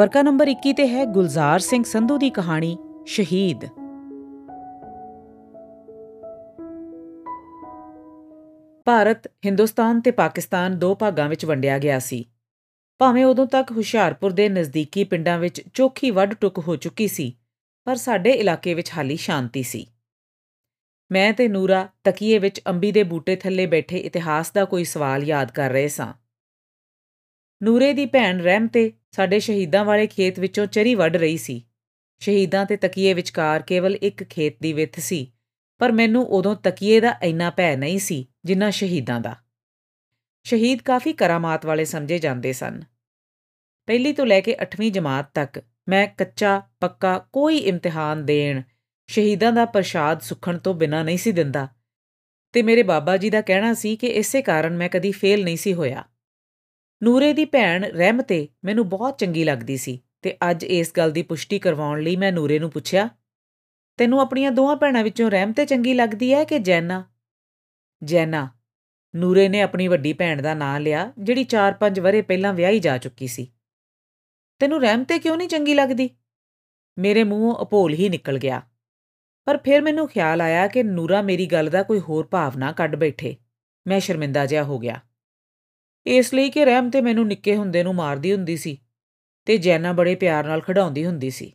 ਵਰਕਾ number 21 ਤੇ ਹੈ ਗੁਲਜ਼ਾਰ ਸਿੰਘ ਸੰਧੂ ਦੀ ਕਹਾਣੀ, ਸ਼ਹੀਦ। ਭਾਰਤ, ਹਿੰਦੁਸਤਾਨ ਤੇ ਪਾਕਿਸਤਾਨ ਦੋ ਭਾਗਾਂ ਵਿੱਚ ਵੰਡਿਆ ਗਿਆ ਸੀ। ਭਾਵੇਂ ਉਦੋਂ ਤੱਕ ਹੁਸ਼ਿਆਰਪੁਰ ਦੇ ਨਜ਼ਦੀਕੀ ਪਿੰਡਾਂ ਵਿੱਚ ਚੋਖੀ ਵੱਡ ਟੁੱਕ ਹੋ ਚੁੱਕੀ ਸੀ, ਪਰ ਸਾਡੇ ਇਲਾਕੇ ਵਿੱਚ ਹਾਲੀ ਸ਼ਾਂਤੀ ਸੀ। ਮੈਂ ਤੇ ਨੂਰਾ ਤਕੀਏ ਵਿੱਚ ਅੰਬੀ ਦੇ ਬੂਟੇ ਥੱਲੇ ਬੈਠੇ ਇਤਿਹਾਸ ਦਾ ਕੋਈ ਸਵਾਲ ਯਾਦ ਕਰ ਰਹੇ ਸਾਂ। ਨੂਰੇ ਦੀ ਭੈਣ ਰਹਿਮ ਤੇ ਸਾਡੇ ਸ਼ਹੀਦਾਂ ਵਾਲੇ ਖੇਤ ਵਿੱਚੋਂ ਚਰੀ ਵੱਢ ਰਹੀ ਸੀ। ਸ਼ਹੀਦਾਂ ਤੇ ਤਕੀਏ ਵਿਚਕਾਰ ਕੇਵਲ ਇੱਕ ਖੇਤ ਦੀ ਵਿੱਥ ਸੀ, ਪਰ ਮੈਨੂੰ ਉਦੋਂ ਤਕੀਏ ਦਾ ਇੰਨਾ ਭੈ ਨਹੀਂ ਸੀ ਜਿੰਨਾ ਸ਼ਹੀਦਾਂ ਦਾ। ਸ਼ਹੀਦ ਕਾਫੀ ਕਰਾਮਾਤ ਵਾਲੇ ਸਮਝੇ ਜਾਂਦੇ ਸਨ। ਪਹਿਲੀ ਤੋਂ ਲੈ ਕੇ 8ਵੀਂ ਜਮਾਤ ਤੱਕ ਮੈਂ ਕੱਚਾ, ਪੱਕਾ ਕੋਈ ਇਮਤਿਹਾਨ ਦੇਣ, ਸ਼ਹੀਦਾਂ ਦਾ ਪ੍ਰਸ਼ਾਦ ਸੁਖਣ ਤੋਂ ਬਿਨਾ ਨਹੀਂ ਸੀ ਦਿੰਦਾ। ਤੇ ਮੇਰੇ ਬਾਬਾ ਜੀ ਦਾ ਕਹਿਣਾ ਸੀ ਕਿ ਇਸੇ ਕਾਰਨ ਮੈਂ ਕਦੀ ਫੇਲ ਨਹੀਂ ਸੀ ਹੋਇਆ। ਨੂਰੇ ਦੀ ਭੈਣ ਰਹਿਮ ਤੇ ਮੈਨੂੰ ਬਹੁਤ ਚੰਗੀ ਲੱਗਦੀ ਸੀ ਤੇ ਅੱਜ ਇਸ ਗੱਲ ਦੀ ਪੁਸ਼ਟੀ ਕਰਵਾਉਣ ਲਈ ਮੈਂ ਨੂਰੇ ਨੂੰ ਪੁੱਛਿਆ, ਤੈਨੂੰ ਆਪਣੀਆਂ ਦੋਹਾਂ ਭੈਣਾਂ ਵਿੱਚੋਂ ਰਹਿਮ ਤੇ ਚੰਗੀ ਲੱਗਦੀ ਹੈ ਕਿ ਜੈਨਾ? ਜੈਨਾ, ਨੂਰੇ ਨੇ ਆਪਣੀ ਵੱਡੀ ਭੈਣ ਦਾ ਨਾਂ ਲਿਆ, ਜਿਹੜੀ 4-5 ਵਰੇ ਪਹਿਲਾਂ ਵਿਆਹੀ ਜਾ ਚੁੱਕੀ ਸੀ। ਤੈਨੂੰ ਰਹਿਮ ਤੇ ਕਿਉਂ ਨਹੀਂ ਚੰਗੀ ਲੱਗਦੀ? ਮੇਰੇ ਮੂੰਹੋਂ ਅਪੋਲ ਹੀ ਨਿਕਲ ਗਿਆ। ਪਰ ਫਿਰ ਮੈਨੂੰ ਖਿਆਲ ਆਇਆ ਕਿ ਨੂਰਾ ਮੇਰੀ ਗੱਲ ਦਾ ਕੋਈ ਹੋਰ ਭਾਵਨਾ ਕੱਢ ਬੈਠੇ। ਮੈਂ ਸ਼ਰਮਿੰਦਾ ਜਿਹਾ ਹੋ ਗਿਆ। ਇਸ ਲਈ ਕਿ ਰਹਿਮ ਤੇ ਮੈਨੂੰ ਨਿੱਕੇ ਹੁੰਦੇ ਨੂੰ ਮਾਰਦੀ ਹੁੰਦੀ ਸੀ ਤੇ ਜੈਨਾ ਬੜੇ ਪਿਆਰ ਨਾਲ ਖੜਾਉਂਦੀ ਹੁੰਦੀ ਸੀ।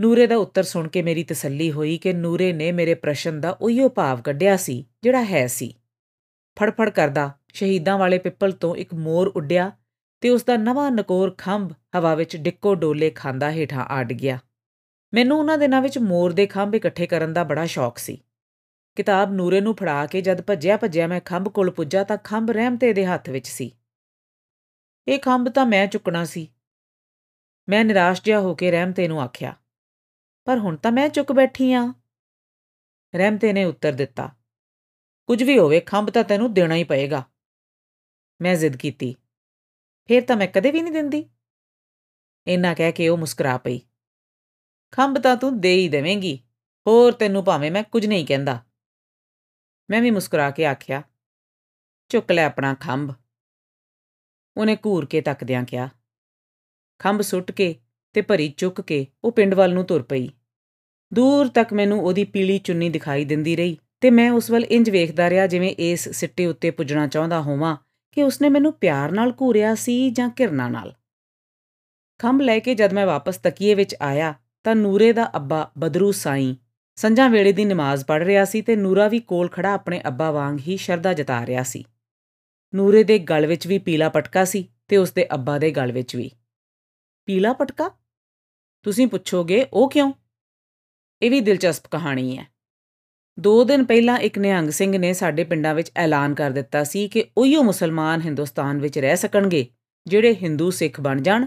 ਨੂਰੇ ਦਾ ਉੱਤਰ ਸੁਣ ਕੇ ਮੇਰੀ ਤਸੱਲੀ ਹੋਈ ਕਿ ਨੂਰੇ ਨੇ ਮੇਰੇ ਪ੍ਰਸ਼ਨ ਦਾ ਉਹੀਓ ਭਾਵ ਕੱਢਿਆ ਸੀ, ਜਿਹੜਾ ਹੈ ਸੀ। ਫੜਫੜ ਕਰਦਾ, ਸ਼ਹੀਦਾਂ ਵਾਲੇ ਪਿੱਪਲ ਤੋਂ ਇੱਕ ਮੋਰ ਉੱਡਿਆ ਤੇ ਉਸ ਦਾ ਨਵਾਂ ਨਕੋਰ ਖੰਭ ਹਵਾ ਵਿੱਚ ਡਿੱਕੋ ਡੋਲੇ ਖਾਂਦਾ ਹੇਠਾਂ ਆੜ ਗਿਆ। ਮੈਨੂੰ ਉਹਨਾਂ ਦਿਨਾਂ ਵਿੱਚ ਮੋਰ ਦੇ ਖੰਭ ਇਕੱਠੇ ਕਰਨ ਦਾ ਬੜਾ ਸ਼ੌਕ ਸੀ। ਕਿਤਾਬ ਨੂਰੇ ਨੂੰ ਫੜਾ ਕੇ ਜਦ ਭੱਜਿਆ ਭੱਜਿਆ ਮੈਂ ਖੰਭ ਕੋਲ ਪੁੱਜਾ ਤਾਂ ਖੰਭ ਰਹਿਮਤੇ ਦੇ ਹੱਥ ਵਿੱਚ ਸੀ। ਇਹ ਖੰਭ ਤਾਂ ਮੈਂ ਚੁੱਕਣਾ ਸੀ। ਮੈਂ ਨਿਰਾਸ਼ ਜਿਹਾ ਹੋ ਕੇ ਰਹਿਮਤੇ ਨੂੰ ਆਖਿਆ, ਪਰ ਹੁਣ ਤਾਂ ਮੈਂ ਚੁੱਕ ਬੈਠੀ ਆ। ਰਹਿਮਤੇ ਨੇ ਉੱਤਰ ਦਿੱਤਾ, ਕੁਝ ਵੀ ਹੋਵੇ, ਖੰਭ ਤਾਂ ਤੈਨੂੰ ਦੇਣਾ ਹੀ ਪਏਗਾ। ਮੈਂ ਜ਼ਿੱਦ ਕੀਤੀ, ਫੇਰ ਤਾਂ ਮੈਂ ਕਦੇ ਵੀ ਨਹੀਂ ਦਿੰਦੀ। ਇੰਨਾ ਕਹਿ ਕੇ ਉਹ ਮੁਸਕਰਾ ਪਈ, ਖੰਭ ਤਾਂ ਤੂੰ ਦੇ ਹੀ ਦੇਵੇਂਗੀ, ਹੋਰ ਤੈਨੂੰ ਭਾਵੇਂ ਮੈਂ ਕੁਝ ਨਹੀਂ ਕਹਿੰਦਾ। ਮੈਂ ਵੀ ਮੁਸਕਰਾ ਕੇ ਆਖਿਆ, ਚੁੱਕ ਲੈ ਆਪਣਾ ਖੰਭ। ਉਹਨੇ ਘੂਰ ਕੇ ਤੱਕਦਿਆਂ ਕਿਹਾ। ਖੰਭ ਸੁੱਟ ਕੇ ਤੇ ਭਰੀ ਚੁੱਕ ਕੇ ਉਹ ਪਿੰਡ ਵੱਲ ਨੂੰ ਤੁਰ ਪਈ। ਦੂਰ ਤੱਕ ਮੈਨੂੰ ਉਹਦੀ ਪੀਲੀ ਚੁੰਨੀ ਦਿਖਾਈ ਦਿੰਦੀ ਰਹੀ ਤੇ ਮੈਂ ਉਸ ਵੱਲ ਇੰਜ ਵੇਖਦਾ ਰਿਹਾ ਜਿਵੇਂ ਇਸ ਸਿੱਟੇ ਉੱਤੇ ਪੁੱਜਣਾ ਚਾਹੁੰਦਾ ਹੋਵਾਂ ਕਿ ਉਸਨੇ ਮੈਨੂੰ ਪਿਆਰ ਨਾਲ ਘੂਰਿਆ ਸੀ ਜਾਂ ਕਿਰਨਾ ਨਾਲ। ਖੰਭ ਲੈ ਕੇ ਜਦ ਮੈਂ ਵਾਪਸ ਤਕੀਏ ਵਿੱਚ ਆਇਆ ਤਾਂ ਨੂਰੇ ਦਾ ਅੱਬਾ ਬਦਰੂ ਸਾਈਂ ਸੰਜਾਂ ਵੇਲੇ ਦੀ ਨਮਾਜ਼ ਪੜ੍ਹ ਰਿਹਾ ਸੀ ਤੇ ਨੂਰਾ ਵੀ ਕੋਲ ਖੜਾ ਆਪਣੇ ਅੱਬਾ ਵਾਂਗ ਹੀ ਸ਼ਰਧਾ ਜਤਾ ਰਿਹਾ ਸੀ। ਨੂਰੇ ਦੇ ਗਲ ਵਿੱਚ ਵੀ ਪੀਲਾ ਪਟਕਾ ਸੀ ਤੇ ਉਸ ਦੇ ਅੱਬਾ ਦੇ ਗਲ ਵਿੱਚ ਵੀ। ਪੀਲਾ ਪਟਕਾ? ਤੁਸੀਂ ਪੁੱਛੋਗੇ, ਉਹ ਕਿਉਂ? ਇਹ ਵੀ ਦਿਲਚਸਪ ਕਹਾਣੀ ਹੈ। ਦੋ ਦਿਨ ਪਹਿਲਾਂ ਇੱਕ ਨਿਹੰਗ ਸਿੰਘ ਨੇ ਸਾਡੇ ਪਿੰਡਾਂ ਵਿੱਚ ਐਲਾਨ ਕਰ ਦਿੱਤਾ ਸੀ ਕਿ ਉਹੀਓ ਮੁਸਲਮਾਨ ਹਿੰਦੁਸਤਾਨ ਵਿੱਚ ਰਹਿ ਸਕਣਗੇ, ਜਿਹੜੇ ਹਿੰਦੂ ਸਿੱਖ ਬਣ ਜਾਣ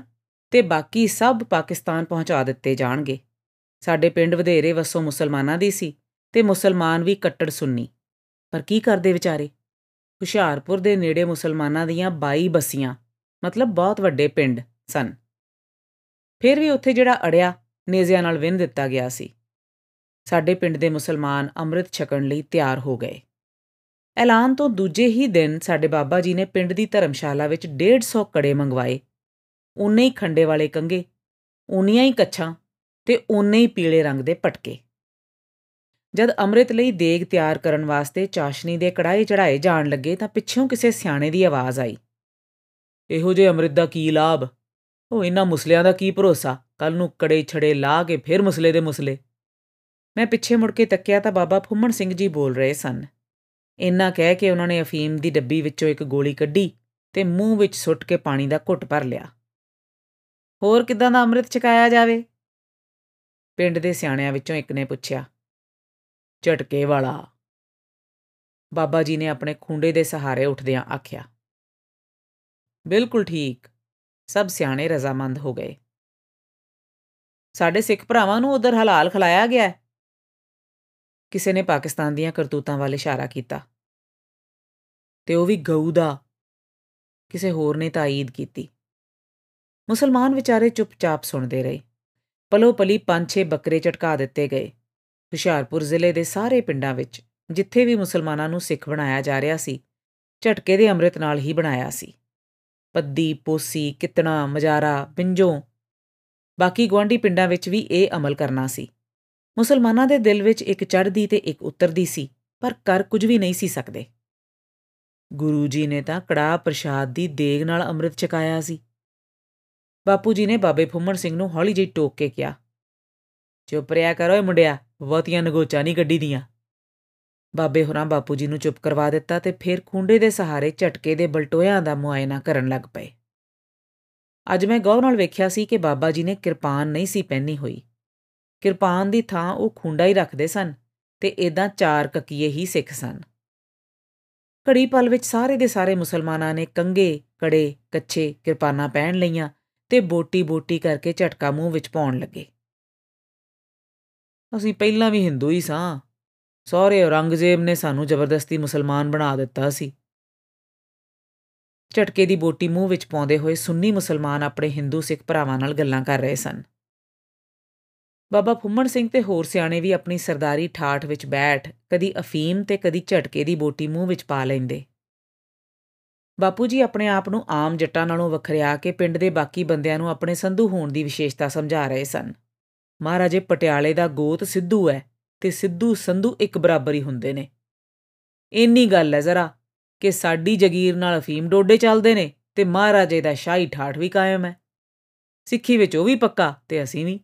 ਤੇ ਬਾਕੀ ਸਭ ਪਾਕਿਸਤਾਨ ਪਹੁੰਚਾ ਦਿੱਤੇ ਜਾਣਗੇ। ਸਾਡੇ ਪਿੰਡ ਵਧੇਰੇ ਵਸੋਂ ਮੁਸਲਮਾਨਾਂ ਦੀ ਸੀ ਤੇ ਮੁਸਲਮਾਨ ਵੀ ਕੱਟੜ ਸੁੰਨੀ। ਪਰ ਕੀ ਕਰਦੇ ਵਿਚਾਰੇ? ਹੁਸ਼ਿਆਰਪੁਰ ਦੇ ਨੇੜੇ ਮੁਸਲਮਾਨਾਂ ਦੀਆਂ 22 ਬਸੀਆਂ, ਮਤਲਬ ਬਹੁਤ ਵੱਡੇ ਪਿੰਡ ਸਨ। ਫਿਰ ਵੀ ਉੱਥੇ ਜਿਹੜਾ ਅੜਿਆ, ਨੇਜ਼ਿਆਂ ਨਾਲ ਵਿੰਨ ਦਿੱਤਾ ਗਿਆ ਸੀ। ਸਾਡੇ ਪਿੰਡ ਦੇ ਮੁਸਲਮਾਨ ਅੰਮ੍ਰਿਤ ਛਕਣ ਲਈ ਤਿਆਰ ਹੋ ਗਏ। ਐਲਾਨ ਤੋਂ ਦੂਜੇ ਹੀ ਦਿਨ ਸਾਡੇ ਬਾਬਾ ਜੀ ਨੇ ਪਿੰਡ ਦੀ ਧਰਮਸ਼ਾਲਾ ਵਿੱਚ 150 ਕੜੇ ਮੰਗਵਾਏ। ਉਨੇ ਹੀ ਖੰਡੇ ਵਾਲੇ ਕੰਗੇ ਉਨੀਆਂ ਹੀ ਕੱਛਾਂ ਤੇ ਉਨੇ ਹੀ ਪੀਲੇ ਰੰਗ ਦੇ ਪਟਕੇ। ਜਦ ਅੰਮ੍ਰਿਤ ਲਈ ਦੇਗ ਤਿਆਰ ਕਰਨ ਵਾਸਤੇ ਚਾਸ਼ਨੀ ਦੇ ਕੜਾਈ ਚੜਾਏ ਜਾਣ ਲੱਗੇ ਤਾਂ ਪਿੱਛੋਂ ਕਿਸੇ ਸਿਆਣੇ ਦੀ ਆਵਾਜ਼ ਆਈ। ਇਹੋ ਜੇ ਅੰਮ੍ਰਿਤ ਦਾ ਕੀ ਲਾਭ? ਉਹ ਇਹਨਾਂ ਮੁਸਲਿਆਂ ਦਾ ਕੀ ਭਰੋਸਾ? ਕੱਲ ਨੂੰ ਕੜੇ ਛੜੇ ਲਾ ਕੇ ਫਿਰ ਮੁਸਲੇ ਦੇ ਮੁਸਲੇ? ਮੈਂ ਪਿੱਛੇ ਮੁੜ ਕੇ ਤੱਕਿਆ ਤਾਂ ਬਾਬਾ ਫੁੰਮਣ ਸਿੰਘ ਜੀ ਬੋਲ ਰਹੇ ਸਨ। ਇੰਨਾ ਕਹਿ ਕੇ ਉਹਨਾਂ ਨੇ ਅਫੀਮ ਦੀ ਡੱਬੀ ਵਿੱਚੋਂ ਇੱਕ ਗੋਲੀ ਕੱਢੀ ਤੇ ਮੂੰਹ ਵਿੱਚ ਸੁੱਟ ਕੇ ਪਾਣੀ ਦਾ ਘੁੱਟ ਭਰ ਲਿਆ। ਹੋਰ ਕਿਦਾਂ ਦਾ ਅੰਮ੍ਰਿਤ ਛਕਾਇਆ ਜਾਵੇ? ਪਿੰਡ ਦੇ ਸਿਆਣਿਆਂ ਵਿੱਚੋਂ ਇੱਕ ਨੇ ਪੁੱਛਿਆ, ਝਟਕੇ ਵਾਲਾ। ਬਾਬਾ ਜੀ ਨੇ ਆਪਣੇ ਖੁੰਡੇ ਦੇ ਸਹਾਰੇ ਉੱਠਦਿਆਂ ਆਖਿਆ, ਬਿਲਕੁਲ ਠੀਕ, ਸਭ ਸਿਆਣੇ ਰਜ਼ਾਮੰਦ ਹੋ ਗਏ। ਸਾਡੇ ਸਿੱਖ ਭਰਾਵਾਂ ਨੂੰ ਉਧਰ ਹਲਾਲ ਖਲਾਇਆ ਗਿਆ ਹੈ। ਕਿਸੇ ਨੇ ਪਾਕਿਸਤਾਨ ਦੀਆਂ ਕਰਤੂਤਾਂ ਵੱਲ ਇਸ਼ਾਰਾ ਕੀਤਾ ਤੇ ਉਹ ਵੀ ਗਊ ਦਾ, ਕਿਸੇ ਹੋਰ ਨੇ ਤਾਈਦ ਕੀਤੀ। ਮੁਸਲਮਾਨ ਵਿਚਾਰੇ ਚੁੱਪਚਾਪ ਸੁਣਦੇ ਰਹੇ। ਪਲੋ ਪਲੀ ਪੰਜ ਛੇ ਬੱਕਰੇ ਝਟਕਾ ਦਿੱਤੇ ਗਏ। ਹੁਸ਼ਿਆਰਪੁਰ ਜ਼ਿਲ੍ਹੇ ਦੇ ਸਾਰੇ ਪਿੰਡਾਂ ਵਿੱਚ ਜਿੱਥੇ ਵੀ ਮੁਸਲਮਾਨਾਂ ਨੂੰ ਸਿੱਖ ਬਣਾਇਆ ਜਾ ਰਿਹਾ ਸੀ, ਝਟਕੇ ਦੇ ਅੰਮ੍ਰਿਤ ਨਾਲ ਹੀ ਬਣਾਇਆ ਸੀ। ਪੱਦੀ, ਪੋਸੀ, ਕਿਤਣਾ, ਮਜਾਰਾ ਪਿੰਜੋ ਬਾਕੀ ਗਵਾਂਢੀ ਪਿੰਡਾਂ ਵਿੱਚ ਵੀ ਇਹ ਅਮਲ ਕਰਨਾ ਸੀ। ਮੁਸਲਮਾਨਾਂ ਦੇ ਦਿਲ ਵਿੱਚ ਇੱਕ ਚੜ੍ਹਦੀ ਤੇ ਇੱਕ ਉਤਰਦੀ ਸੀ, ਪਰ ਕਰ ਕੁਝ ਵੀ ਨਹੀਂ ਸੀ ਸਕਦੇ। ਗੁਰੂ ਜੀ ਨੇ ਤਾਂ ਕੜਾ ਪ੍ਰਸ਼ਾਦ ਦੀ ਦੇਗ ਨਾਲ ਅੰਮ੍ਰਿਤ ਛਕਾਇਆ ਸੀ। ਬਾਪੂ ਜੀ ਨੇ ਬਾਬੇ ਫੁੰਮਣ ਸਿੰਘ ਨੂੰ ਹੌਲੀ ਜਿਹੀ ਟੋਕ ਕੇ ਕਿਹਾ, ਚੁੱਪ ਰਿਆ ਕਰੋ ਏ ਮੁੰਡਿਆ, ਬਹੁਤੀਆਂ ਨਗੋਚਾ ਨਹੀਂ ਗੱਡੀ ਦੀਆਂ ਬਾਬੇ ਹੋਰਾਂ ਬਾਪੂ ਜੀ ਨੂੰ ਚੁੱਪ ਕਰਵਾ ਦਿੱਤਾ ਤੇ ਫਿਰ ਖੁੰਡੇ ਦੇ ਸਹਾਰੇ ਝਟਕੇ ਦੇ ਬਲਟੋਇਆਂ ਦਾ ਮੁਆਇਨਾ ਕਰਨ ਲੱਗ ਪਏ। ਅੱਜ ਮੈਂ ਗੌਰ ਨਾਲ ਵੇਖਿਆ ਸੀ ਕਿ ਬਾਬਾ ਜੀ ਨੇ ਕਿਰਪਾਨ ਨਹੀਂ ਸੀ ਪਹਿਨੀ ਹੋਈ। ਕਿਰਪਾਨ ਦੀ ਥਾਂ ਉਹ ਖੁੰਡਾ ਹੀ ਰੱਖਦੇ ਸਨ ਤੇ ਇਦਾਂ ਚਾਰ ਕਕੀਏ ਹੀ ਸਿੱਖ ਸਨ। ਘੜੀ ਪਲ ਵਿੱਚ ਸਾਰੇ ਦੇ ਸਾਰੇ ਮੁਸਲਮਾਨਾਂ ਨੇ ਕੰਗੇ ਕੜੇ ਕੱਚੇ ਕਿਰਪਾਨਾਂ ਪਹਿਨ ਲਈਆਂ ਤੇ ਬੋਟੀ-ਬੋਟੀ ਕਰਕੇ ਝਟਕਾ ਮੂੰਹ ਵਿੱਚ ਪਾਉਣ ਲੱਗੇ। ਅਸੀਂ ਪਹਿਲਾਂ ਵੀ ਹਿੰਦੂ ਹੀ ਸਾਂ। ਸਹੁਰੇ ਔਰੰਗਜ਼ੇਬ ਨੇ ਸਾਨੂੰ ਜ਼ਬਰਦਸਤੀ ਮੁਸਲਮਾਨ ਬਣਾ ਦਿੱਤਾ ਸੀ। ਝਟਕੇ ਦੀ ਬੋਟੀ ਮੂੰਹ ਵਿੱਚ ਪਾਉਂਦੇ ਹੋਏ ਸੁੰਨੀ ਮੁਸਲਮਾਨ ਆਪਣੇ ਹਿੰਦੂ ਸਿੱਖ ਭਰਾਵਾਂ ਨਾਲ ਗੱਲਾਂ ਕਰ ਰਹੇ ਸਨ। ਬਾਬਾ ਫੁੰਮਣ ਸਿੰਘ ਤੇ ਹੋਰ ਸਿਆਣੇ ਵੀ ਆਪਣੀ ਸਰਦਾਰੀ ਠਾਠ ਵਿੱਚ ਬੈਠ ਕਦੀ ਅਫੀਮ ਤੇ ਕਦੀ ਝਟਕੇ ਦੀ ਬੋਟੀ ਮੂੰਹ ਵਿੱਚ ਪਾ ਲੈਂਦੇ। ਬਾਪੂ ਜੀ, ਆਪਣੇ ਆਪ ਨੂੰ ਆਮ ਜੱਟਾਂ ਨਾਲੋਂ ਵੱਖਰਿਆ ਕੇ ਪਿੰਡ ਦੇ ਬਾਕੀ ਬੰਦਿਆਂ ਨੂੰ ਆਪਣੇ ਸੰਧੂ ਹੋਣ ਦੀ ਵਿਸ਼ੇਸ਼ਤਾ ਸਮਝਾ ਰਹੇ ਸਨ। ਮਹਾਰਾਜੇ ਪਟਿਆਲੇ ਦਾ ਗੋਤ ਸਿੱਧੂ ਹੈ ਤੇ ਸਿੱਧੂ ਸੰਧੂ ਇੱਕ ਬਰਾਬਰ ਹੀ ਹੁੰਦੇ ਨੇ। ਇੰਨੀ ਗੱਲ ਹੈ ਜ਼ਰਾ ਕਿ ਸਾਡੀ ਜਗੀਰ ਨਾਲ ਅਫੀਮ ਡੋਡੇ ਚੱਲਦੇ ਨੇ ਤੇ ਮਹਾਰਾਜੇ ਦਾ ਸ਼ਾਹੀ ਠਾਠ ਵੀ ਕਾਇਮ ਹੈ। ਸਿੱਖੀ ਵਿੱਚ ਉਹ ਵੀ ਪੱਕਾ ਤੇ ਅਸੀਂ ਵੀ।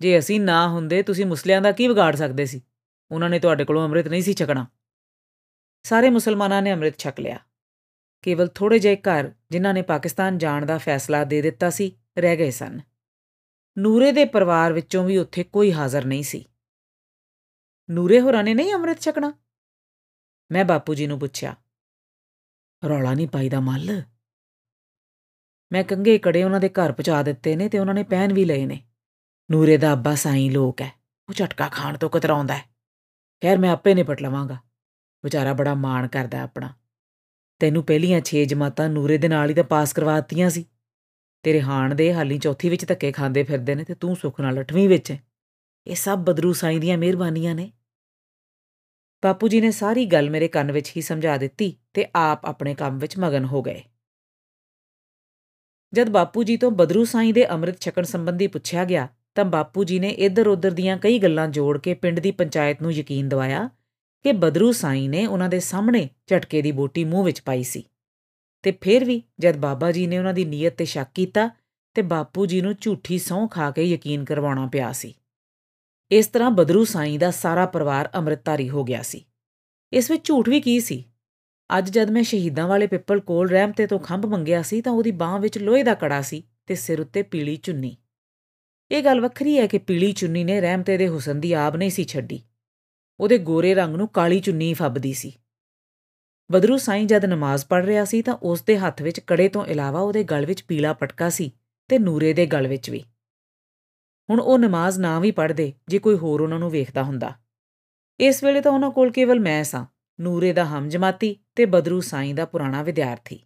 ਜੇ ਅਸੀਂ ਨਾ ਹੁੰਦੇ, ਤੁਸੀਂ ਮੁਸਲਿਆਂ ਦਾ ਕੀ ਵਿਗਾੜ ਸਕਦੇ ਸੀ? ਉਹਨਾਂ ਨੇ ਤੁਹਾਡੇ ਕੋਲੋਂ ਅੰਮ੍ਰਿਤ ਨਹੀਂ ਸੀ ਛਕਣਾ। ਸਾਰੇ ਮੁਸਲਮਾਨਾਂ ਨੇ ਅੰਮ੍ਰਿਤ ਛਕ ਲਿਆ। ਕੇਵਲ ਥੋੜੇ ਜਿਹੇ ਘਰ ਜਿਨ੍ਹਾਂ ਨੇ ਪਾਕਿਸਤਾਨ ਜਾਣ ਦਾ ਫੈਸਲਾ ਦੇ ਦਿੱਤਾ ਸੀ, ਰਹਿ ਗਏ ਸਨ। ਨੂਰੇ ਦੇ ਪਰਿਵਾਰ ਵਿੱਚੋਂ ਵੀ ਉੱਥੇ ਕੋਈ ਹਾਜ਼ਰ ਨਹੀਂ ਸੀ। ਨੂਰੇ ਹੋਰਾਂ ਨੇ ਨਹੀਂ ਅੰਮ੍ਰਿਤ ਛਕਣਾ? ਮੈਂ ਬਾਪੂ ਜੀ ਨੂੰ ਪੁੱਛਿਆ। ਰੌਲਾ ਨਹੀਂ ਪਾਈਦਾ ਮੱਲ? ਮੈਂ ਕੰਗੇ ਕੜੇ ਉਹਨਾਂ ਦੇ ਘਰ ਪਹੁੰਚਾ ਦਿੱਤੇ ਨੇ ਤੇ ਉਹਨਾਂ ਨੇ ਪਹਿਨ ਵੀ ਲਏ ਨੇ। ਨੂਰੇ ਦਾ ਅੱਬਾ ਸਾਈਂ ਲੋਕ ਹੈ। ਉਹ ਝਟਕਾ ਖਾਣ ਤੋਂ ਕਤਰਾਉਂਦਾ ਹੈ। ਖੈਰ, ਮੈਂ ਆਪੇ ਨਿਪਟ ਲਵਾਂਗਾ। ਵਿਚਾਰਾ ਬੜਾ ਮਾਣ ਕਰਦਾ ਆਪਣਾ। ਤੈਨੂੰ ਪਹਿਲੀਆਂ 6 ਜਮਾਤਾਂ ਨੂਰੇ ਦੇ ਨਾਲ ਹੀ ਤਾਂ ਪਾਸ ਕਰਵਾਤੀਆਂ ਸੀ। ਤੇਰੇ ਹਾਣ ਦੇ ਹਾਲੀ ਚੌਥੀ ਵਿੱਚ ਧੱਕੇ ਖਾਂਦੇ ਫਿਰਦੇ ਨੇ ਤੇ ਤੂੰ ਸੁੱਖ ਨਾਲ 8ਵੀਂ ਵਿੱਚ ਹੈ। ਇਹ ਸਭ ਬਦਰੂ ਸਾਈਂ ਦੀਆਂ ਮਿਹਰਬਾਨੀਆਂ ਨੇ। ਬਾਪੂ ਜੀ ਨੇ ਸਾਰੀ ਗੱਲ ਮੇਰੇ ਕੰਨ ਵਿੱਚ ਹੀ ਸਮਝਾ ਦਿੱਤੀ ਤੇ ਆਪ ਆਪਣੇ ਕੰਮ ਵਿੱਚ ਮਗਨ ਹੋ ਗਏ। ਜਦ ਬਾਪੂ ਜੀ ਤੋਂ ਬਦਰੂ ਸਾਈਂ ਦੇ ਅੰਮ੍ਰਿਤ ਛਕਣ ਸੰਬੰਧੀ ਪੁੱਛਿਆ ਗਿਆ ਤਾਂ ਬਾਪੂ ਜੀ ਨੇ ਇੱਧਰ-ਉੱਧਰ ਦੀਆਂ ਕਈ ਗੱਲਾਂ ਜੋੜ ਕੇ ਪਿੰਡ ਦੀ ਪੰਚਾਇਤ ਨੂੰ ਯਕੀਨ ਦਿਵਾਇਆ ਕਿ ਬਦਰੂ ਸਾਈਂ ਨੇ ਉਹਨਾਂ ਦੇ ਸਾਹਮਣੇ ਝਟਕੇ ਦੀ ਬੋਟੀ ਮੂੰਹ ਵਿੱਚ ਪਾਈ ਸੀ। ਤੇ ਫਿਰ ਵੀ ਜਦ ਬਾਬਾ ਜੀ ਨੇ ਉਹਨਾਂ ਦੀ ਨੀਅਤ ਤੇ ਸ਼ੱਕ ਕੀਤਾ, ਤੇ ਬਾਪੂ ਜੀ ਨੂੰ ਝੂਠੀ ਸੌਂ ਖਾ ਕੇ ਯਕੀਨ ਕਰਵਾਉਣਾ ਪਿਆ ਸੀ। ਇਸ ਤਰ੍ਹਾਂ ਬਦਰੂ ਸਾਈਂ ਦਾ ਸਾਰਾ ਪਰਿਵਾਰ ਅੰਮ੍ਰਿਤਧਾਰੀ ਹੋ ਗਿਆ ਸੀ। ਇਸ ਵਿੱਚ ਝੂਠ ਵੀ ਕੀ ਸੀ? ਅੱਜ ਜਦ ਮੈਂ ਸ਼ਹੀਦਾਂ ਵਾਲੇ ਪਿੱਪਲ ਕੋਲ ਰਹਿਮਤੇ ਤੋਂ ਖੰਭ ਮੰਗਿਆ ਸੀ, ਤਾਂ ਉਹਦੀ ਬਾਹ ਵਿੱਚ ਲੋਹੇ ਦਾ ਕੜਾ ਸੀ ਤੇ ਸਿਰ ਉੱਤੇ ਪੀਲੀ ਚੁੰਨੀ। ਇਹ ਗੱਲ ਵੱਖਰੀ ਹੈ ਕਿ ਪੀਲੀ ਚੁੰਨੀ ਨੇ ਰਹਿਮਤੇ ਦੇ ਹੁਸਨ ਦੀ ਆਬ ਨਹੀਂ ਸੀ ਛੱਡੀ। ਉਹਦੇ ਗੋਰੇ ਰੰਗ ਨੂੰ ਕਾਲੀ ਚੁੰਨੀ ਫੱਬਦੀ ਸੀ। ਬਦਰੂ ਸਾਈਂ ਜਦ ਨਮਾਜ਼ ਪੜ੍ਹ ਰਿਹਾ ਸੀ ਤਾਂ ਉਸ ਦੇ ਹੱਥ ਵਿੱਚ ਕੜੇ ਤੋਂ ਇਲਾਵਾ ਉਹਦੇ ਗਲ ਵਿੱਚ ਪੀਲਾ ਪਟਕਾ ਸੀ ਤੇ ਨੂਰੇ ਦੇ ਗਲ ਵਿੱਚ ਵੀ। ਹੁਣ ਉਹ ਨਮਾਜ਼ ਨਾ ਵੀ ਪੜ੍ਹਦੇ, ਜੇ ਕੋਈ ਹੋਰ ਉਹਨਾਂ ਨੂੰ ਵੇਖਦਾ ਹੁੰਦਾ। ਇਸ ਵੇਲੇ ਤਾਂ ਉਹਨਾਂ ਕੋਲ ਕੇਵਲ ਮੈਂ ਸਾਂ, ਨੂਰੇ ਦਾ ਹਮਜਮਾਤੀ ਤੇ ਬਦਰੂ ਸਾਈਂ ਦਾ ਪੁਰਾਣਾ ਵਿਦਿਆਰਥੀ।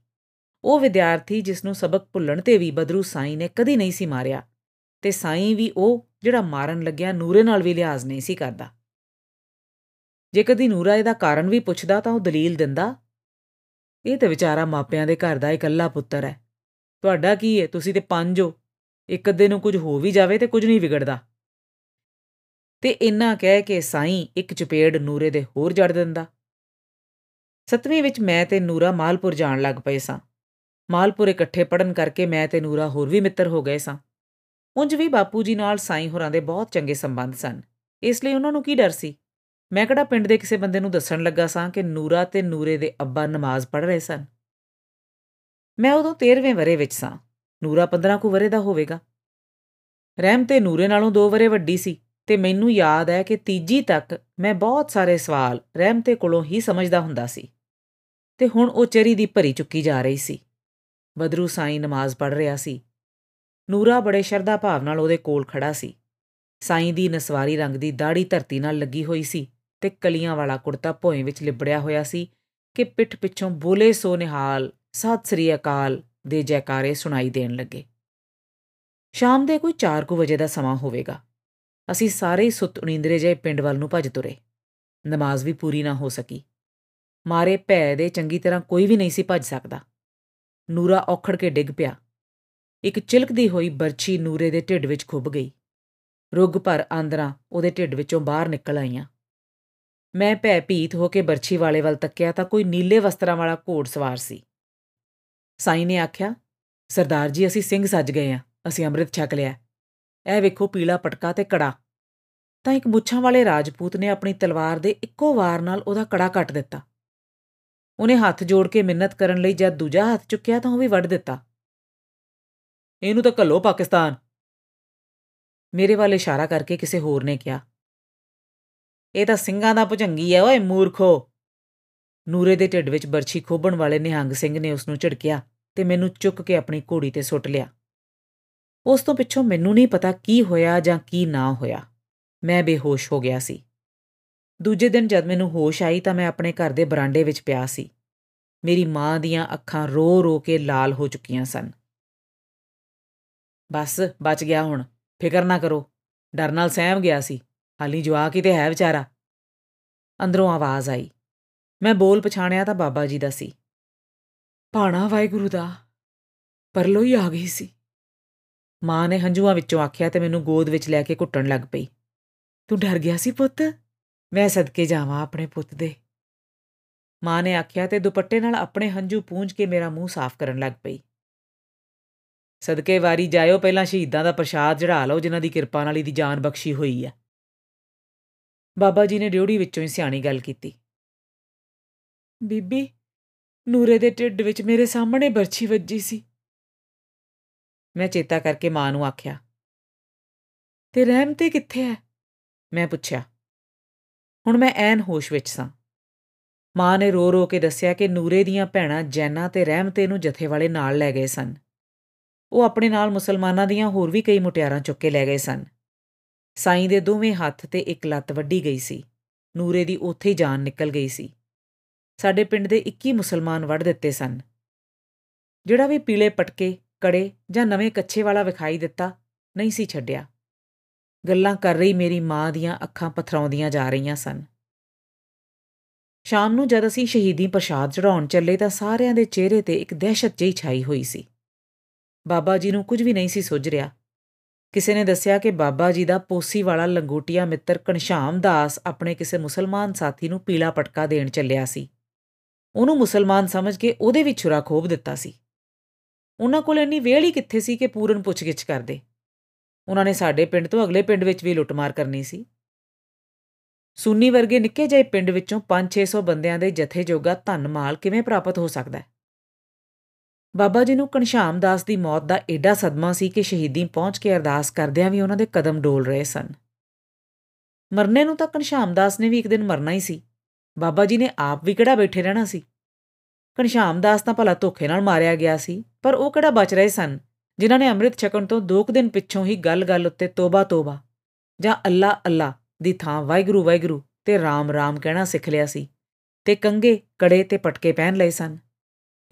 ਉਹ ਵਿਦਿਆਰਥੀ ਜਿਸ ਨੂੰ ਸਬਕ ਭੁੱਲਣ ਤੇ ਵੀ ਬਦਰੂ ਸਾਈਂ ਨੇ ਕਦੀ ਨਹੀਂ ਸੀ ਮਾਰਿਆ, ਤੇ ਸਾਈਂ ਵੀ ਉਹ ਜਿਹੜਾ ਮਾਰਨ ਲੱਗਿਆ ਨੂਰੇ ਨਾਲ ਵੀ ਲਿਹਾਜ਼ ਨਹੀਂ ਸੀ ਕਰਦਾ। ਜੇ ਕਦੀ ਨੂਰਾ ਇਹਦਾ ਕਾਰਨ ਵੀ ਪੁੱਛਦਾ ਤਾਂ ਉਹ ਦਲੀਲ ਦਿੰਦਾ। ਇਹ ਤੇ ਵਿਚਾਰਾ ਮਾਪਿਆਂ ਦੇ ਘਰ ਦਾ ਇਕੱਲਾ ਪੁੱਤਰ ਹੈ। ਤੁਹਾਡਾ ਕੀ ਹੈ ਤੁਸੀਂ ਤੇ ਪੰਜ ਹੋ। ਇੱਕ ਅੱਧੇ ਨੂੰ ਕੁਝ ਹੋ ਵੀ ਜਾਵੇ ਤੇ ਕੁਝ ਨਹੀਂ ਵਿਗੜਦਾ। ਤੇ ਇੰਨਾ ਕਹਿ ਕੇ ਸਾਈਂ ਇੱਕ ਚਪੇੜ ਨੂਰੇ ਦੇ ਹੋਰ ਜੜ ਦਿੰਦਾ। ਸਤਵੀਂ ਵਿੱਚ ਮੈਂ ਤੇ ਨੂਰਾ ਮਾਲਪੁਰ ਜਾਣ ਲੱਗ ਪਏ ਸਾਂ। ਮਾਲਪੁਰ ਇਕੱਠੇ ਪੜਨ ਕਰਕੇ ਮੈਂ ਤੇ ਨੂਰਾ ਹੋਰ ਵੀ ਮਿੱਤਰ ਹੋ ਗਏ ਸਾਂ। ਉਂਝ ਵੀ ਬਾਪੂ ਜੀ ਨਾਲ ਸਾਈਂ ਹੋਰਾਂ ਦੇ ਬਹੁਤ ਚੰਗੇ ਸੰਬੰਧ ਸਨ। ਇਸ ਲਈ ਉਹਨਾਂ ਨੂੰ ਕੀ ਡਰ ਸੀ? ਮੈਂ ਕਿਹੜਾ ਪਿੰਡ ਦੇ ਕਿਸੇ ਬੰਦੇ ਨੂੰ ਦੱਸਣ ਲੱਗਾ ਸਾਂ ਕਿ ਨੂਰਾ ਤੇ ਨੂਰੇ ਦੇ ਅੱਬਾ ਨਮਾਜ਼ ਪੜ੍ਹ ਰਹੇ ਸਨ? ਮੈਂ ਉਦੋਂ 13ਵੇਂ ਵਰੇ ਵਿੱਚ ਸਾਂ। ਨੂਰਾ 15 ਕੁ ਵਰੇ ਦਾ ਹੋਵੇਗਾ। ਰਹਿਮ ਤੇ ਨੂਰੇ ਨਾਲੋਂ 2 ਵਰੇ ਵੱਡੀ ਸੀ ਤੇ ਮੈਨੂੰ ਯਾਦ ਹੈ ਕਿ ਤੀਜੀ ਤੱਕ ਮੈਂ ਬਹੁਤ ਸਾਰੇ ਸਵਾਲ ਰਹਿਮ ਤੇ ਕੋਲੋਂ ਹੀ ਸਮਝਦਾ ਹੁੰਦਾ ਸੀ। ਤੇ ਹੁਣ ਉਹ ਚਰੀ ਦੀ ਭਰੀ ਚੁੱਕੀ ਜਾ ਰਹੀ ਸੀ। ਬਦਰੂ ਸਾਈਂ ਨਮਾਜ਼ ਪੜ੍ਹ ਰਿਹਾ ਸੀ। ਨੂਰਾ ਬੜੇ ਸ਼ਰਧਾ ਭਾਵ ਨਾਲ ਉਹਦੇ ਕੋਲ ਖੜਾ ਸੀ। ਸਾਈਂ ਦੀ ਨਸਵਾਰੀ ਰੰਗ ਦੀ ਦਾੜੀ ਧਰਤੀ ਨਾਲ ਲੱਗੀ ਹੋਈ ਸੀ। ਤੇ ਕਲੀਆਂ ਵਾਲਾ ਕੁੜਤਾ ਭੋਏ ਵਿੱਚ ਲਿਬੜਿਆ ਹੋਇਆ ਸੀ ਕਿ ਪਿੱਠ ਪਿੱਛੋਂ ਬੋਲੇ ਸੋ ਨਿਹਾਲ ਸਤਿ ਸ੍ਰੀ ਅਕਾਲ ਦੇ ਜੈਕਾਰੇ ਸੁਣਾਈ ਦੇਣ ਲੱਗੇ। ਸ਼ਾਮ ਦੇ ਕੋਈ 4 ਵਜੇ ਦਾ ਸਮਾਂ ਹੋਵੇਗਾ। ਅਸੀਂ ਸਾਰੇ ਸੁੱਤ ਉਨੀਂਦਰੇ ਜੇ ਪਿੰਡ ਵੱਲ ਨੂੰ ਭੱਜ ਤੁਰੇ। ਨਮਾਜ਼ ਵੀ ਪੂਰੀ ਨਾ ਹੋ ਸਕੀ। ਮਾਰੇ ਭੈ ਦੇ ਚੰਗੀ ਤਰ੍ਹਾਂ ਕੋਈ ਵੀ ਨਹੀਂ ਸੀ ਭੱਜ ਸਕਦਾ। ਨੂਰਾ ਔਖੜ ਕੇ ਡਿੱਗ ਪਿਆ। ਇੱਕ ਚਿਲਕਦੀ ਹੋਈ ਬਰਛੀ ਨੂਰੇ ਦੇ ਢਿੱਡ ਵਿੱਚ ਖੁੱਭ ਗਈ। ਰੁੱਗ ਭਰ ਆਂਦਰਾਂ ਉਹਦੇ ਢਿੱਡ ਵਿੱਚੋਂ ਬਾਹਰ ਨਿਕਲ ਆਈਆਂ। ਮੈਂ ਭੈ ਭੀਤ ਹੋ ਕੇ ਬਰਛੀ ਵਾਲੇ ਵੱਲ ਤੱਕਿਆ ਤਾਂ ਕੋਈ ਨੀਲੇ ਵਸਤਰਾਂ ਵਾਲਾ ਘੋੜ ਸਵਾਰ ਸੀ। ਸਾਈ ਨੇ ਆਖਿਆ, ਸਰਦਾਰ ਜੀ, ਅਸੀਂ ਸਿੰਘ ਸੱਜ ਗਏ ਆ, ਅਸੀਂ ਅੰਮ੍ਰਿਤ ਛਕ ਲਿਆ। ਇਹ ਵੇਖੋ ਪੀਲਾ ਪਟਕਾ ਤੇ ਕੜਾ। ਤਾਂ ਇੱਕ ਮੁੱਛਾਂ ਵਾਲੇ ਰਾਜਪੂਤ ਨੇ ਆਪਣੀ ਤਲਵਾਰ ਦੇ ਇੱਕੋ ਵਾਰ ਨਾਲ ਉਹਦਾ ਕੜਾ ਕੱਟ ਦਿੱਤਾ। ਉਹਨੇ ਹੱਥ ਜੋੜ ਕੇ ਮਿੰਨਤ ਕਰਨ ਲਈ ਜਦ ਦੂਜਾ ਹੱਥ ਚੁੱਕਿਆ ਤਾਂ ਉਹ ਵੀ ਵੱਢ ਦਿੱਤਾ। ਇਹਨੂੰ ਤਾਂ ਕੱਲੋ ਪਾਕਿਸਤਾਨ। ਮੇਰੇ ਵੱਲ ਇਸ਼ਾਰਾ ਕਰਕੇ ਕਿਸੇ ਹੋਰ ਨੇ ਕਿਹਾ ਇਹ ਤਾਂ ਸਿੰਘਾਂ ਦਾ ਭੁਜੰਗੀ ਐ, ਓਏ ਮੂਰਖੋ। ਨੂਰੇ ਦੇ ਢਿੱਡ ਵਿੱਚ ਬਰਛੀ ਖੋਬਣ ਵਾਲੇ ਨਿਹੰਗ ਸਿੰਘ ਨੇ ਉਸ ਨੂੰ ਝਿੜਕਿਆ ਤੇ ਮੈਨੂੰ ਚੁੱਕ ਕੇ ਆਪਣੀ ਘੋੜੀ ਤੇ ਸੁੱਟ ਲਿਆ। ਉਸ ਤੋਂ ਪਿੱਛੋਂ ਮੈਨੂੰ ਨਹੀਂ ਪਤਾ ਕੀ ਹੋਇਆ ਜਾਂ ਕੀ ਨਾ ਹੋਇਆ। ਮੈਂ ਬੇਹੋਸ਼ ਹੋ ਗਿਆ ਸੀ। ਦੂਜੇ ਦਿਨ ਜਦ ਮੈਨੂੰ ਹੋਸ਼ ਆਈ ਤਾਂ ਮੈਂ ਆਪਣੇ ਘਰ ਦੇ ਬਰਾਂਡੇ ਵਿੱਚ ਪਿਆ ਸੀ। ਮੇਰੀ ਮਾਂ ਦੀਆਂ ਅੱਖਾਂ ਰੋ-ਰੋ ਕੇ ਲਾਲ ਹੋ ਚੁੱਕੀਆਂ ਸਨ। ਬਸ, ਬਚ ਗਿਆ ਹੁਣ। ਫਿਕਰ ਨਾ ਕਰੋ। ਡਰ ਨਾਲ ਸਹਿਮ ਗਿਆ ਸੀ। ਹਾਲੀ ਜਵਾਕ ਹੀ ਤੇ ਹੈ ਵਿਚਾਰਾ। ਅੰਦਰੋਂ ਆਵਾਜ਼ ਆਈ। ਮੈਂ ਬੋਲ ਪਛਾਣਿਆ ਤਾਂ ਬਾਬਾ ਜੀ ਦਾ ਸੀ। ਭਾਣਾ ਵਾਹਿਗੁਰੂ ਦਾ, ਪਰਲੋ ਹੀ ਆ ਗਈ ਸੀ। ਮਾਂ ਨੇ ਹੰਝੂਆਂ ਵਿੱਚੋਂ ਆਖਿਆ ਤੇ ਮੈਨੂੰ ਗੋਦ ਵਿੱਚ ਲੈ ਕੇ ਘੁੱਟਣ ਲੱਗ ਪਈ। ਤੂੰ ਡਰ ਗਿਆ ਸੀ ਪੁੱਤ? ਮੈਂ ਸਦਕੇ ਜਾਵਾਂ ਆਪਣੇ ਪੁੱਤ ਦੇ। ਮਾਂ ਨੇ ਆਖਿਆ ਤੇ ਦੁਪੱਟੇ ਨਾਲ ਆਪਣੇ ਹੰਝੂ ਪੂੰਝ ਕੇ ਮੇਰਾ ਮੂੰਹ ਸਾਫ਼ ਕਰਨ ਲੱਗ ਪਈ। ਸਦਕੇ ਵਾਰੀ ਜਾਇਓ, ਪਹਿਲਾਂ ਸ਼ਹੀਦਾਂ ਦਾ ਪ੍ਰਸ਼ਾਦ ਚੜਾ ਲਓ, ਜਿਨ੍ਹਾਂ ਦੀ ਕਿਰਪਾ ਨਾਲ ਇਹਦੀ ਜਾਨ ਬਖਸ਼ੀ ਹੋਈ ਹੈ ਬਾਬਾ ਜੀ ਨੇ ਡਿਉੜੀ ਵਿੱਚੋਂ ਹੀ ਸਿਆਣੀ ਗੱਲ ਕੀਤੀ। ਬੀਬੀ, ਨੂਰੇ ਦੇ ਢਿੱਡ ਵਿੱਚ ਮੇਰੇ ਸਾਹਮਣੇ ਬਰਛੀ ਵੱਜੀ ਸੀ। ਮੈਂ ਚੇਤਾ ਕਰਕੇ ਮਾਂ ਨੂੰ ਆਖਿਆ, ਤੇ ਰਹਿਮਤੇ ਕਿੱਥੇ ਹੈ ਮੈਂ ਪੁੱਛਿਆ, ਹੁਣ ਮੈਂ ਐਨ ਹੋਸ਼ ਵਿੱਚ ਸਾਂ। ਮਾਂ ਨੇ ਰੋ ਰੋ ਕੇ ਦੱਸਿਆ ਕਿ ਨੂਰੇ ਦੀਆਂ ਭੈਣਾਂ ਜੈਨਾ ਤੇ ਰਹਿਮਤੇ ਨੂੰ ਜਥੇ ਵਾਲੇ ਨਾਲ ਲੈ ਗਏ ਸਨ। ਉਹ ਆਪਣੇ ਨਾਲ ਮੁਸਲਮਾਨਾਂ ਦੀਆਂ ਹੋਰ ਵੀ ਕਈ ਮੁਟਿਆਰਾਂ ਚੁੱਕ ਕੇ ਲੈ ਗਏ ਸਨ। ਸਾਈਂ ਦੇ ਦੋਵੇਂ ਹੱਥ ਤੇ ਇੱਕ ਲੱਤ ਵੱਢੀ ਗਈ ਸੀ। ਨੂਰੇ ਦੀ ਉੱਥੇ ਹੀ ਜਾਨ ਨਿਕਲ ਗਈ ਸੀ। ਸਾਡੇ ਪਿੰਡ ਦੇ 21 ਮੁਸਲਮਾਨ ਵੱਢ ਦਿੱਤੇ ਸਨ। ਜਿਹੜਾ ਵੀ ਪੀਲੇ ਪਟਕੇ, ਕੜੇ ਜਾਂ ਨਵੇਂ ਕੱਛੇ ਵਾਲਾ ਵਿਖਾਈ ਦਿੱਤਾ, ਨਹੀਂ ਸੀ ਛੱਡਿਆ। ਗੱਲਾਂ ਕਰ ਰਹੀ ਮੇਰੀ ਮਾਂ ਦੀਆਂ ਅੱਖਾਂ ਪਥਰਾਉਂਦੀਆਂ ਜਾ ਰਹੀਆਂ ਸਨ। ਸ਼ਾਮ ਨੂੰ ਜਦ ਅਸੀਂ ਸ਼ਹੀਦੀ ਪ੍ਰਸ਼ਾਦ ਚੜਾਉਣ ਚੱਲੇ ਤਾਂ ਸਾਰਿਆਂ ਦੇ ਚਿਹਰੇ ਤੇ ਇੱਕ ਦਹਿਸ਼ਤ ਜਿਹੀ ਛਾਈ ਹੋਈ ਸੀ। ਬਾਬਾ ਜੀ ਨੂੰ ਕੁਝ ਵੀ ਨਹੀਂ ਸੀ ਸੁੱਝ ਰਿਹਾ। ਕਿਸੇ ਨੇ ਦੱਸਿਆ ਕਿ ਬਾਬਾ ਜੀ ਦਾ ਪੋਸੀ ਵਾਲਾ ਲੰਗੋਟੀਆ ਮਿੱਤਰ ਕਨਸ਼ਾਮ ਦਾਸ ਆਪਣੇ ਕਿਸੇ ਮੁਸਲਮਾਨ ਸਾਥੀ ਨੂੰ ਪੀਲਾ ਪਟਕਾ ਦੇਣ ਚੱਲਿਆ ਸੀ। ਉਹਨੂੰ ਮੁਸਲਮਾਨ ਸਮਝ ਕੇ ਉਹਦੇ ਵਿੱਚ ਛੁਰਾ ਖੋਬ ਦਿੱਤਾ ਸੀ। ਉਹਨਾਂ ਕੋਲ ਇੰਨੀ ਵੇਲ ਹੀ ਕਿੱਥੇ ਸੀ ਕਿ ਪੂਰਨ ਪੁੱਛਗਿੱਛ ਕਰਦੇ। ਉਹਨਾਂ ਨੇ ਸਾਡੇ ਪਿੰਡ ਤੋਂ ਅਗਲੇ ਪਿੰਡ ਵਿੱਚ ਵੀ ਲੁੱਟਮਾਰ ਕਰਨੀ ਸੀ। ਸੁੰਨੀ ਵਰਗੇ ਨਿੱਕੇ ਜਿਹੇ ਪਿੰਡ ਵਿੱਚੋਂ 5-600 ਬੰਦਿਆਂ ਦੇ ਜਥੇ ਜੋਗਾ ਧਨ ਮਾਲ ਕਿਵੇਂ ਪ੍ਰਾਪਤ ਹੋ ਸਕਦਾ ਹੈ? ਬਾਬਾ ਜੀ ਨੂੰ ਕਨਸ਼ਾਮ ਦਾਸ ਦੀ ਮੌਤ ਦਾ ਐਡਾ ਸਦਮਾ ਸੀ ਕਿ ਸ਼ਹੀਦੀ ਪਹੁੰਚ ਕੇ ਅਰਦਾਸ ਕਰਦਿਆਂ ਵੀ ਉਹਨਾਂ ਦੇ ਕਦਮ ਡੋਲ ਰਹੇ ਸਨ। ਮਰਨੇ ਨੂੰ ਤਾਂ ਕਨਸ਼ਾਮ ਦਾਸ ਨੇ ਵੀ ਇੱਕ ਦਿਨ ਮਰਨਾ ਹੀ ਸੀ। ਬਾਬਾ ਜੀ ਨੇ ਆਪ ਵੀ ਕਿਹੜਾ ਬੈਠੇ ਰਹਿਣਾ ਸੀ। ਕਨਸ਼ਾਮ ਦਾਸ ਤਾਂ ਭਲਾ ਧੋਖੇ ਨਾਲ ਮਾਰਿਆ ਗਿਆ ਸੀ, ਪਰ ਉਹ ਕਿਹੜਾ ਬਚ ਰਹੇ ਸਨ, ਜਿਨ੍ਹਾਂ ਨੇ ਅੰਮ੍ਰਿਤ ਛਕਣ ਤੋਂ ਦੋ ਕੁ ਦਿਨ ਪਿੱਛੋਂ ਹੀ ਗੱਲ-ਗੱਲ ਉੱਤੇ ਤੋਬਾ ਤੋਬਾ ਜਾਂ ਅੱਲਾ ਅੱਲਾ ਦੀ ਥਾਂ ਵਾਹਿਗੁਰੂ ਵਾਹਿਗੁਰੂ ਤੇ ਰਾਮ ਰਾਮ ਕਹਿਣਾ ਸਿੱਖ ਲਿਆ ਸੀ ਤੇ ਕੰਗੇ ਕੜੇ ਤੇ ਪਟਕੇ ਪਹਿਨ ਲਏ ਸਨ।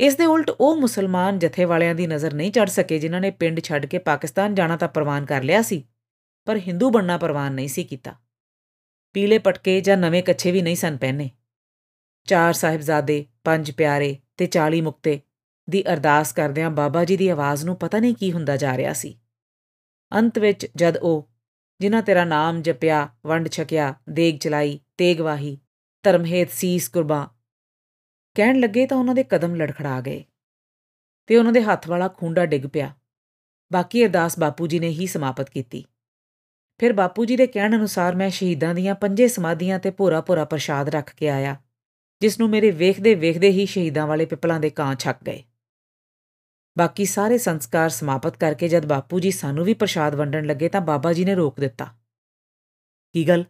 ਇਸ ਦੇ ਉਲਟ ਉਹ ਮੁਸਲਮਾਨ ਜਥੇ ਵਾਲਿਆਂ ਦੀ ਨਜ਼ਰ ਨਹੀਂ ਚੜ ਸਕੇ ਜਿਨ੍ਹਾਂ ਨੇ ਪਿੰਡ ਛੱਡ ਕੇ ਪਾਕਿਸਤਾਨ ਜਾਣਾ ਤਾਂ ਪ੍ਰਵਾਨ ਕਰ ਲਿਆ ਸੀ, ਪਰ ਹਿੰਦੂ ਬਣਨਾ ਪ੍ਰਵਾਨ ਨਹੀਂ ਸੀ ਕੀਤਾ। ਪੀਲੇ ਪਟਕੇ ਜਾਂ ਨਵੇਂ ਕੱਛੇ ਵੀ ਨਹੀਂ ਸਨ ਪਹਿਨੇ। ਚਾਰ ਸਾਹਿਬਜ਼ਾਦੇ, ਪੰਜ ਪਿਆਰੇ ਤੇ 40 ਮੁਕਤੇ ਦੀ ਅਰਦਾਸ ਕਰਦਿਆਂ ਬਾਬਾ ਜੀ ਦੀ ਆਵਾਜ਼ ਨੂੰ ਪਤਾ ਨਹੀਂ ਕੀ ਹੁੰਦਾ ਜਾ ਰਿਹਾ ਸੀ। ਅੰਤ ਵਿੱਚ ਜਦ ਉਹ, ਜਿਨ੍ਹਾਂ ਤੇਰਾ ਨਾਮ ਜਪਿਆ, ਵੰਡ ਛਕਿਆ, ਦੇਗ ਚਲਾਈ, ਤੇਗ ਵਾਹੀ, ਧਰਮਹੇਤ ਸੀਸ ਕੁਰਬਾਂ ਕਹਿਣ ਲੱਗੇ ਤਾਂ ਉਹਨਾਂ ਦੇ ਕਦਮ ਲੜਖੜਾ ਗਏ ਤੇ ਉਹਨਾਂ ਦੇ ਹੱਥ ਵਾਲਾ ਖੁੰਡਾ ਡਿੱਗ ਪਿਆ। ਬਾਕੀ ਅਰਦਾਸ ਬਾਪੂ ਜੀ ਨੇ ਹੀ ਸਮਾਪਤ ਕੀਤੀ। ਫਿਰ ਬਾਪੂ ਜੀ ਦੇ ਕਹਿਣ ਅਨੁਸਾਰ ਮੈਂ ਸ਼ਹੀਦਾਂ ਦੀਆਂ ਪੰਜੇ ਸਮਾਧੀਆਂ ਤੇ ਭੋਰਾ-ਭੋਰਾ ਪ੍ਰਸ਼ਾਦ ਰੱਖ ਕੇ ਆਇਆ, ਜਿਸ ਨੂੰ ਮੇਰੇ ਵੇਖਦੇ ਵੇਖਦੇ ਹੀ ਸ਼ਹੀਦਾਂ ਵਾਲੇ ਪਿਪਲਾਂ ਦੇ ਕਾਂ ਛੱਕ ਗਏ। ਬਾਕੀ ਸਾਰੇ ਸੰਸਕਾਰ ਸਮਾਪਤ ਕਰਕੇ ਜਦ ਬਾਪੂ ਜੀ ਸਾਨੂੰ ਵੀ ਪ੍ਰਸ਼ਾਦ ਵੰਡਣ ਲੱਗੇ ਤਾਂ ਬਾਬਾ ਜੀ ਨੇ ਰੋਕ ਦਿੱਤਾ। ਕੀ ਗੱਲ?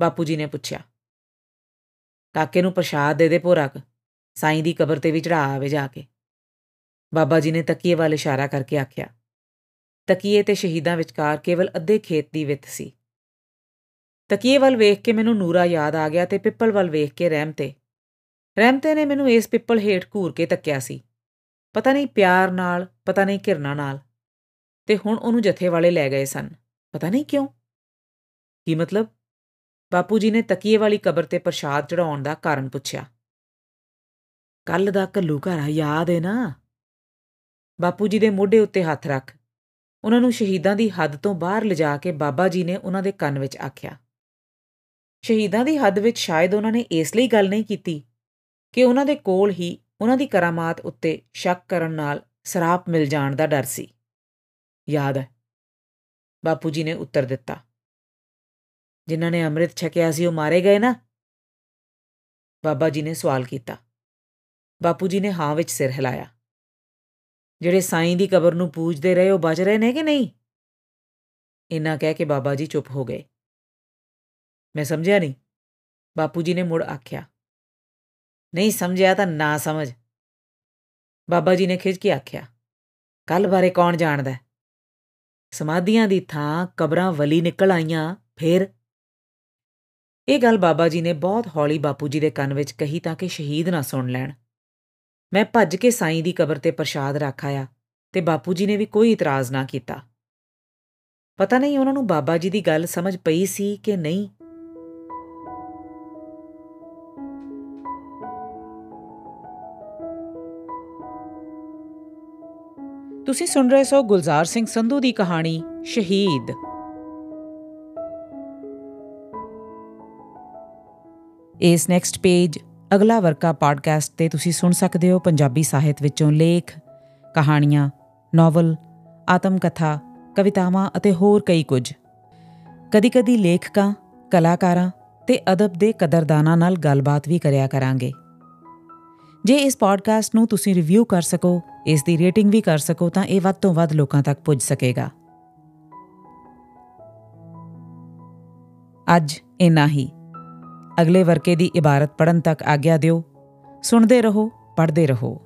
ਬਾਪੂ ਜੀ ਨੇ ਪੁੱਛਿਆ। ਕਾਕੇ ਨੂੰ ਪ੍ਰਸ਼ਾਦ ਦੇ ਦੇ ਭੋਰਕ ਸਾਈਂ ਦੀ ਕਬਰ ਤੇ ਵੀ ਚੜਾ ਆਵੇ ਜਾ ਕੇ। ਬਾਬਾ ਜੀ ਨੇ ਤਕੀਏ ਵੱਲ ਇਸ਼ਾਰਾ ਕਰਕੇ ਆਖਿਆ, ਤਕੀਏ ਤੇ ਸ਼ਹੀਦਾਂ ਵਿਚਕਾਰ ਕੇਵਲ ਅੱਧੇ ਖੇਤ ਦੀ ਵਿੱਥ ਸੀ। ਤਕੀਏ ਵੱਲ ਵੇਖ ਕੇ ਮੈਨੂੰ ਨੂਰਾ ਯਾਦ ਆ ਗਿਆ ਤੇ ਪਿੱਪਲ ਵੱਲ ਵੇਖ ਕੇ ਰਹਿਮਤੇ। ਰਹਿਮਤੇ ਨੇ ਮੈਨੂੰ ਇਸ ਪਿੱਪਲ ਹੇਠ ਘੂਰ ਕੇ ਤੱਕਿਆ ਸੀ। ਪਤਾ ਨਹੀਂ ਪਿਆਰ ਨਾਲ, ਪਤਾ ਨਹੀਂ ਘਿਰਨਾ ਨਾਲ। ਤੇ ਹੁਣ ਉਹਨੂੰ ਜਥੇ ਵਾਲੇ ਲੈ ਗਏ ਸਨ। ਪਤਾ ਨਹੀਂ ਕਿਉਂ? ਕੀ ਮਤਲਬ? ਬਾਪੂ ਜੀ ਨੇ ਤਕੀਏ ਵਾਲੀ ਕਬਰ ਤੇ ਪ੍ਰਸ਼ਾਦ ਚੜਾਉਣ ਦਾ ਕਾਰਨ ਪੁੱਛਿਆ। ਕੱਲ ਦਾ ਕੱਲੂ ਘਰ ਯਾਦ ਹੈ ਨਾ? ਬਾਪੂ ਜੀ ਦੇ ਮੋਢੇ ਉੱਤੇ ਹੱਥ ਰੱਖ। ਉਹਨਾਂ ਨੂੰ ਸ਼ਹੀਦਾਂ ਦੀ ਹੱਦ ਤੋਂ ਬਾਹਰ ਲਿਜਾ ਕੇ ਬਾਬਾ ਜੀ ਨੇ ਉਹਨਾਂ ਦੇ ਕੰਨ ਵਿੱਚ ਆਖਿਆ। ਸ਼ਹੀਦਾਂ ਦੀ ਹੱਦ ਵਿੱਚ ਸ਼ਾਇਦ ਉਹਨਾਂ ਨੇ ਇਸ ਲਈ ਗੱਲ ਨਹੀਂ ਕੀਤੀ ਕਿ ਉਹਨਾਂ ਦੇ ਕੋਲ ਹੀ ਉਹਨਾਂ ਦੀ ਕਰਾਮਾਤ ਉੱਤੇ ਸ਼ੱਕ ਕਰਨ ਨਾਲ ਸਰਾਪ ਮਿਲ ਜਾਣ ਦਾ ਡਰ ਸੀ। ਯਾਦ ਹੈ। ਬਾਪੂ ਜੀ ਨੇ ਉੱਤਰ ਦਿੱਤਾ। ਜਿਨ੍ਹਾਂ ਨੇ ਅੰਮ੍ਰਿਤ ਛਕਿਆ ਸੀ, ਉਹ ਮਾਰੇ ਗਏ ਨਾ? ਬਾਬਾ ਜੀ ਨੇ ਸਵਾਲ ਕੀਤਾ। ਬਾਪੂ ਜੀ ਨੇ ਹਾਂ ਵਿੱਚ ਸਿਰ ਹਿਲਾਇਆ। ਜਿਹੜੇ ਸਾਈਂ ਦੀ ਕਬਰ ਨੂੰ ਪੂਜਦੇ ਰਹੇ, ਉਹ ਬਚ ਰਹੇ ਨੇ ਕਿ ਨਹੀਂ? ਇਨਾ ਕਹਿ ਕੇ ਬਾਬਾ ਜੀ ਚੁੱਪ ਹੋ ਗਏ। ਮੈਂ ਸਮਝਿਆ ਨਹੀਂ। ਬਾਪੂ ਜੀ ਨੇ ਮੁੜ ਆਖਿਆ। ਨਹੀਂ, ਸਮਝਿਆ ਤਾਂ ਨਾ ਸਮਝ। ਬਾਬਾ ਜੀ ਨੇ ਖਿੱਚ ਕੇ ਆਖਿਆ। ਕੱਲ ਬਾਰੇ ਕੌਣ ਜਾਣਦਾ? ਸਮਾਧੀਆਂ ਦੀ ਥਾਂ ਕਬਰਾਂ ਵਲੀ ਨਿਕਲ ਆਈਆਂ, ਫੇਰ ਇਹ ਗੱਲ ਬਾਬਾ ਜੀ ਨੇ ਬਹੁਤ ਹੌਲੀ ਬਾਪੂ ਜੀ ਦੇ ਕੰਨ ਵਿੱਚ ਕਹੀ ਤਾਂ ਕਿ ਸ਼ਹੀਦ ਨਾ ਸੁਣ ਲੈਣ। ਮੈਂ ਭੱਜ ਕੇ ਸਾਈਂ ਦੀ ਕਬਰ ਤੇ ਪ੍ਰਸ਼ਾਦ ਰੱਖ ਆਇਆ ਤੇ ਬਾਪੂ ਜੀ ਨੇ ਵੀ ਕੋਈ ਇਤਰਾਜ਼ ਨਾ ਕੀਤਾ। ਪਤਾ ਨਹੀਂ ਉਹਨਾਂ ਨੂੰ ਬਾਬਾ ਜੀ ਦੀ ਗੱਲ ਸਮਝ ਪਈ ਸੀ ਕਿ ਨਹੀਂ। ਤੁਸੀਂ ਸੁਣ ਰਹੇ ਸੋ ਗੁਲਜ਼ਾਰ ਸਿੰਘ ਸੰਧੂ ਦੀ ਕਹਾਣੀ ਸ਼ਹੀਦ। ਇਸ ਨੈਕਸਟ ਪੇਜ ਅਗਲਾ ਵਰਕਾ ਪੋਡਕਾਸਟ ਤੇ ਤੁਸੀਂ ਸੁਣ ਸਕਦੇ ਹੋ ਪੰਜਾਬੀ ਸਾਹਿਤ ਵਿੱਚੋਂ ਲੇਖ, ਕਹਾਣੀਆਂ ਨੋਵਲ ਆਤਮ ਕਥਾ ਕਵਿਤਾਵਾਂ ਅਤੇ ਹੋਰ ਕਈ ਕੁਝ। ਕਦੀ-ਕਦੀ ਲੇਖਕਾਂ, ਕਲਾਕਾਰਾਂ ਤੇ ਅਦਬ ਦੇ ਕਦਰਦਾਨਾਂ ਨਾਲ ਗੱਲਬਾਤ ਵੀ ਕਰਿਆ ਕਰਾਂਗੇ। ਜੇ ਇਸ ਪੋਡਕਾਸਟ ਨੂੰ ਤੁਸੀਂ ਰਿਵਿਊ ਕਰ ਸਕੋ, ਇਸ ਦੀ ਰੇਟਿੰਗ ਵੀ ਕਰ ਸਕੋ, ਤਾਂ ਇਹ ਵੱਧ ਤੋਂ ਵੱਧ ਲੋਕਾਂ ਤੱਕ ਪੁੱਜ ਸਕੇਗਾ। ਅੱਜ ਇਨਾ ਹੀ। ਅਗਲੇ ਵਰਕੇ ਦੀ ਇਬਾਰਤ ਪੜਨ ਤੱਕ ਆਗਿਆ ਦਿਓ। ਸੁਣਦੇ ਰਹੋ ਪੜ੍ਹਦੇ ਰਹੋ।